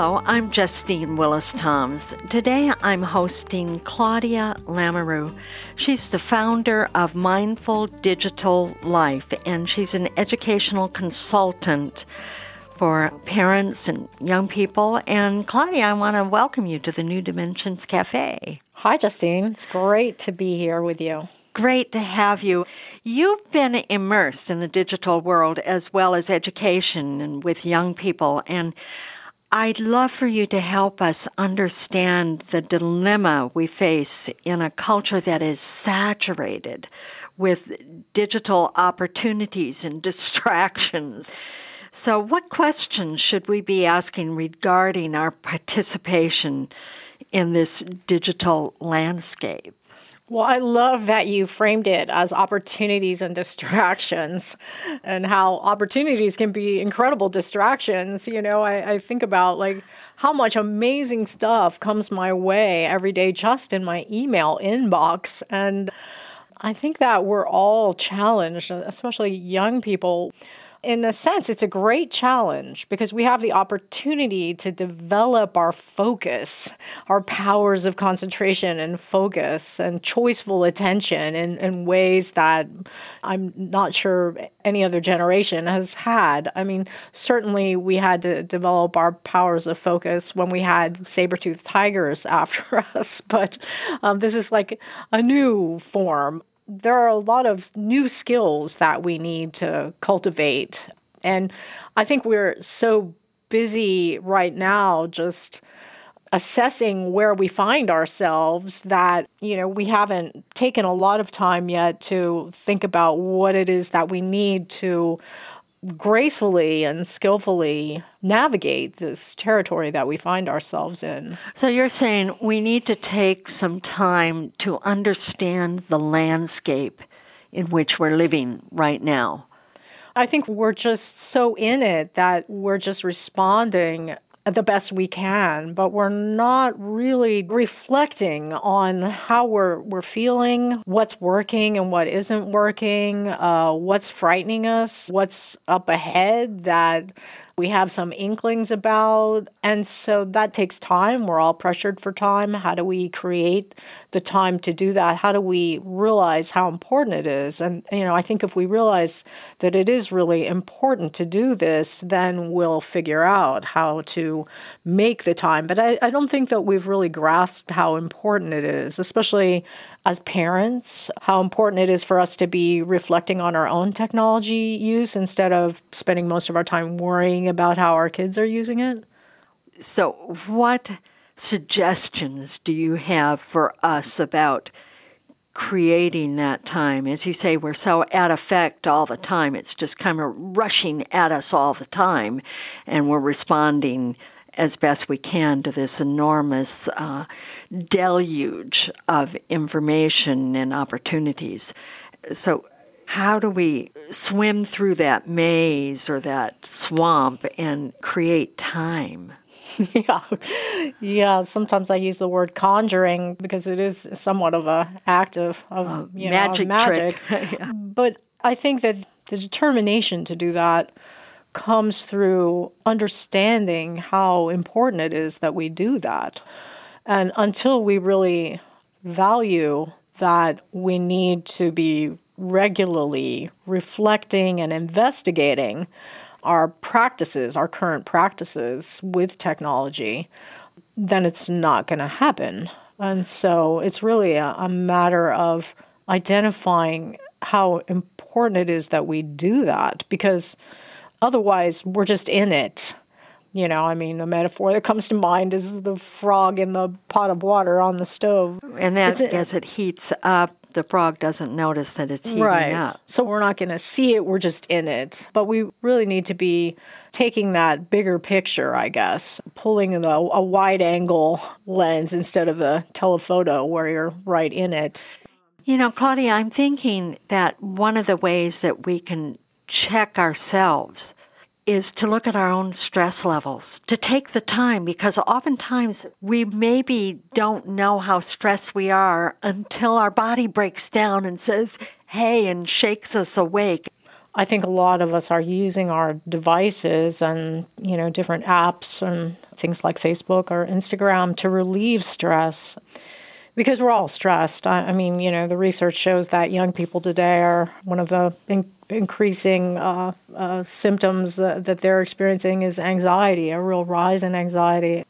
Hello, I'm Justine Willis Toms. Today I'm hosting Claudia L'Amoreaux. She's the founder of Mindful Digital Life, and she's an educational consultant for parents and young people. And Claudia, I want to welcome you to the New Dimensions Cafe. Hi, Justine. It's great to be here with you. Great to have you. You've been immersed in the digital world as well as education and with young people. And I'd love for you to help us understand the dilemma we face in a culture that is saturated with digital opportunities and distractions. So, what questions should we be asking regarding our participation in this digital landscape? Well, I love that you framed it as opportunities and distractions, and how opportunities can be incredible distractions. You know, I, I, think about like how much amazing stuff comes my way every day just in my email inbox. And I think that we're all challenged, especially young people in a sense, it's a great challenge because we have the opportunity to develop our focus, our powers of concentration and focus and choiceful attention in, in ways that I'm not sure any other generation has had. I mean, certainly we had to develop our powers of focus when we had saber-toothed tigers after us, but um, this is like a new form there are a lot of new skills that we need to cultivate. And I think we're so busy right now just assessing where we find ourselves that you know we haven't taken a lot of time yet to think about what it is that we need to gracefully and skillfully navigate this territory that we find ourselves in. So you're saying we need to take some time to understand the landscape in which we're living right now. I think we're just so in it that we're just responding the best we can, but we're not really reflecting on how we're we're feeling, what's working and what isn't working, uh, what's frightening us, what's up ahead that we have some inklings about. And so that takes time. We're all pressured for time. How do we create the time to do that? How do we realize how important it is? And, you know, I think if we realize that it is really important to do this, then we'll figure out how to make the time. But I, I don't think that we've really grasped how important it is, especially as parents, how important it is for us to be reflecting on our own technology use instead of spending most of our time worrying about how our kids are using it. So, what suggestions do you have for us about creating that time? As you say, we're so at effect all the time, it's just kind of rushing at us all the time, and we're responding as best we can to this enormous uh, deluge of information and opportunities. So, how do we swim through that maze or that swamp and create time? yeah yeah sometimes i use the word conjuring because it is somewhat of a act of, of uh, you know, magic, magic. yeah. but i think that the determination to do that comes through understanding how important it is that we do that. And until we really value that we need to be regularly reflecting and investigating our practices, our current practices with technology, then it's not going to happen. And so it's really a, a, matter of identifying how important it is that we do that because Otherwise, we're just in it. You know, I mean, a metaphor that comes to mind is the frog in the pot of water on the stove. And that, as it heats up, the frog doesn't notice that it's heating right. up. So we're not going to see it, we're just in it. But we really need to be taking that bigger picture, I guess, pulling the, a wide angle lens instead of the telephoto where you're right in it. You know, Claudia, I'm thinking that one of the ways that we can check ourselves is to look at our own stress levels, to take the time, because oftentimes we maybe don't know how stressed we are until our body breaks down and says, hey, and shakes us awake. I think a lot of us are using our devices and, you know, different apps and things like Facebook or Instagram to relieve stress because we're all stressed. I, I mean, you know, the research shows that young people today are one of the in- increasing uh, uh, symptoms that they're experiencing is anxiety, a real rise in anxiety.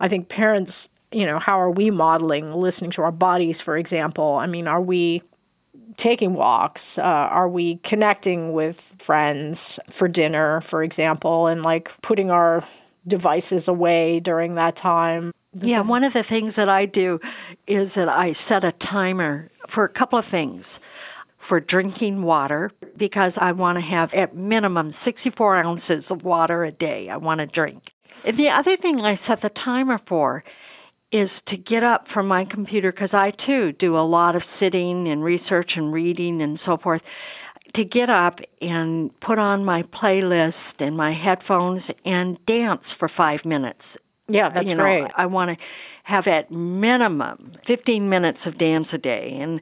I think parents, you know, how are we modeling listening to our bodies, for example? I mean, are we taking walks? Uh, are we connecting with friends for dinner, for example, and like putting our devices away during that time? Yeah, one of the things that I do is that I set a timer for a couple of things. For drinking water, because I want to have at minimum 64 ounces of water a day, I want to drink. And the other thing I set the timer for is to get up from my computer, because I too do a lot of sitting and research and reading and so forth to get up and put on my playlist and my headphones and dance for five minutes yeah, that's you know, great. I want to have at minimum 15 minutes of dance a day, and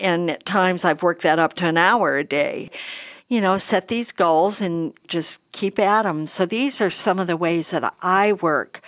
and at times I've worked that up to an hour a day. You know, set these goals and just keep at them. So these are some of the ways that I work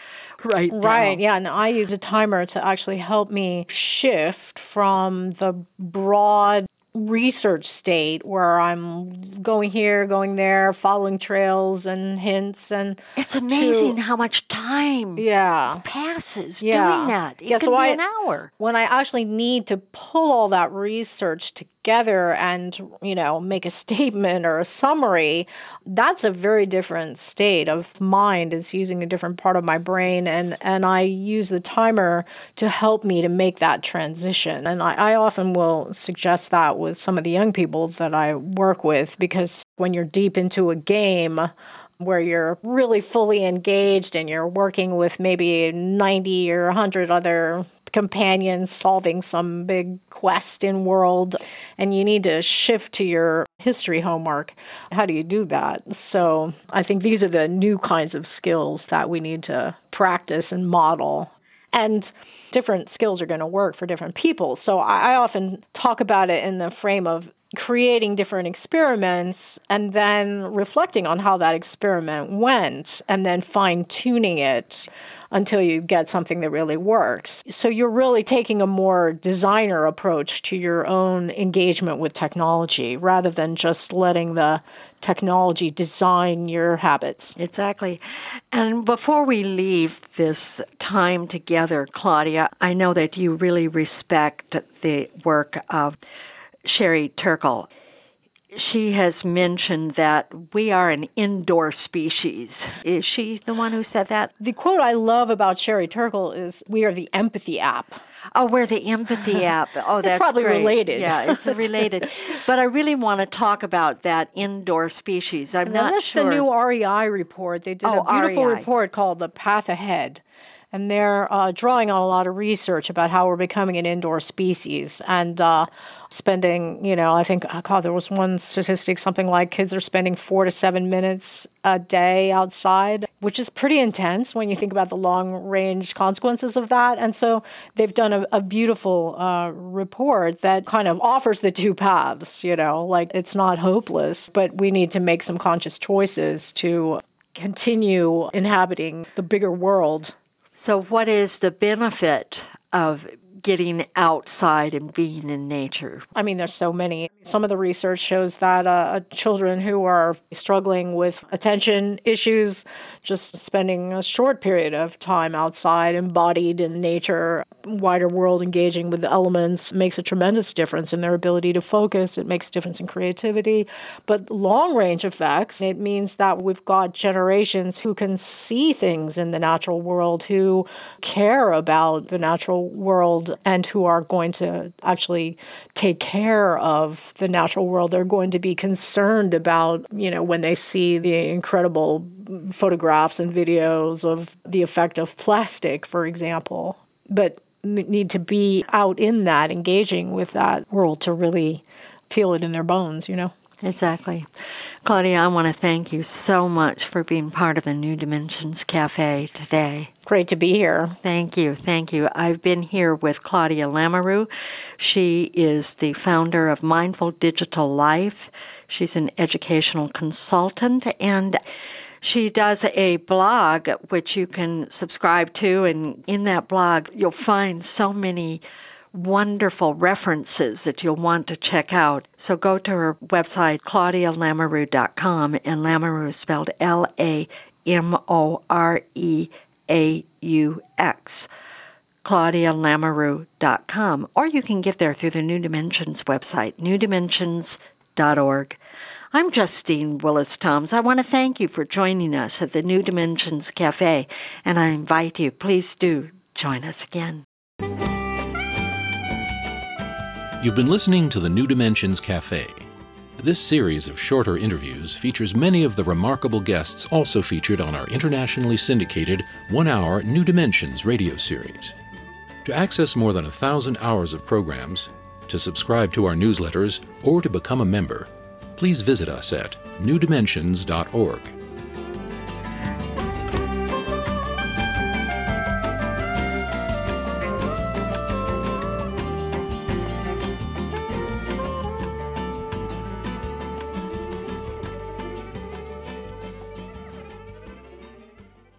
right now. Right, yeah, and I use a timer to actually help me shift from the broad research state where I'm going here, going there, following trails and hints and It's amazing to, how much time yeah passes yeah. doing that. It yeah, can so be I, an hour. When I actually need to pull all that research together and, you know, make a statement or a summary, that's a very different state of mind. It's using a different part of my brain and and I use the timer to help me to make that transition. And I, I often will suggest that with some of the young people that I work with because when you're deep into a game where you're really fully engaged and you're working with maybe 90 or 100 other companions solving some big quest in world and you need to shift to your history homework. How do you do that? So i think these are the new kinds of skills that we need to practice and model. And different skills are going to work for different people. So I often talk about it in the frame of creating different experiments and then reflecting on how that experiment went and then fine tuning it until you get something that really works. So you're really taking a more designer approach to your own engagement with technology rather than just letting the technology design your habits. Exactly. And before we leave this time together, Claudia, I know that you really respect the work of Sherry Turkle she has mentioned that we are an indoor species. Is she the one who said that? The quote I love about Sherry Turkle is We are the empathy app. Oh, we're the empathy app. Oh, that's probably great. related. Yeah, it's related. but I really want to talk about that indoor species. I'm not that's sure. That's the new REI report. They did oh, a beautiful REI. report called The Path Ahead and they're uh, drawing on a lot of research about how we're becoming an indoor species and uh, spending, you know, I think, oh God, there was one statistic, something like kids are spending four to seven minutes a day outside, which is pretty intense when you think about the long range consequences of that. And so they've done a, a beautiful uh, report that kind of offers the two paths, you know, like it's not hopeless, but we need to make some conscious choices to continue inhabiting the bigger world so, what is the benefit of getting outside and being in nature? I mean, there's so many. Some of the research shows that uh, children who are struggling with attention issues, just spending a short period of time outside, embodied in nature, wider world, engaging with the elements, makes a tremendous difference in their ability to focus. It makes a difference in creativity. But long range effects, it means that we've got generations who can see things in the natural world, who care about the natural world and who are going to actually take care of the natural world. They're going to be concerned about, you know, when they see the incredible photographs and videos of the effect of plastic, for example. But need to be out in that, engaging with that world to really feel it in their bones, you know? Exactly. Claudia, I want to thank you so much for being part of the New Dimensions Cafe today. Great to be here. Thank you. Thank you. I've been here with Claudia L'Amoreaux. She is the founder of Mindful Digital Life. She's an educational consultant and she does a blog which you can subscribe to, and in that blog, you'll find so many wonderful references that you'll want to check out. So go to her website, claudialamoreaux.com, and L'Amoreaux is spelled L A M O R E A U X. ClaudiaLamoreaux.com, or you can get there through the New Dimensions website, newdimensions.org. I'm Justine Willis Toms. I want to thank you for joining us at the New Dimensions Cafe, and I invite you, please do join us again. You've been listening to the New Dimensions Cafe. This series of shorter interviews features many of the remarkable guests also featured on our internationally syndicated one hour New Dimensions radio series. To access more than a thousand hours of programs, to subscribe to our newsletters, or to become a member, please visit us at newdimensions.org.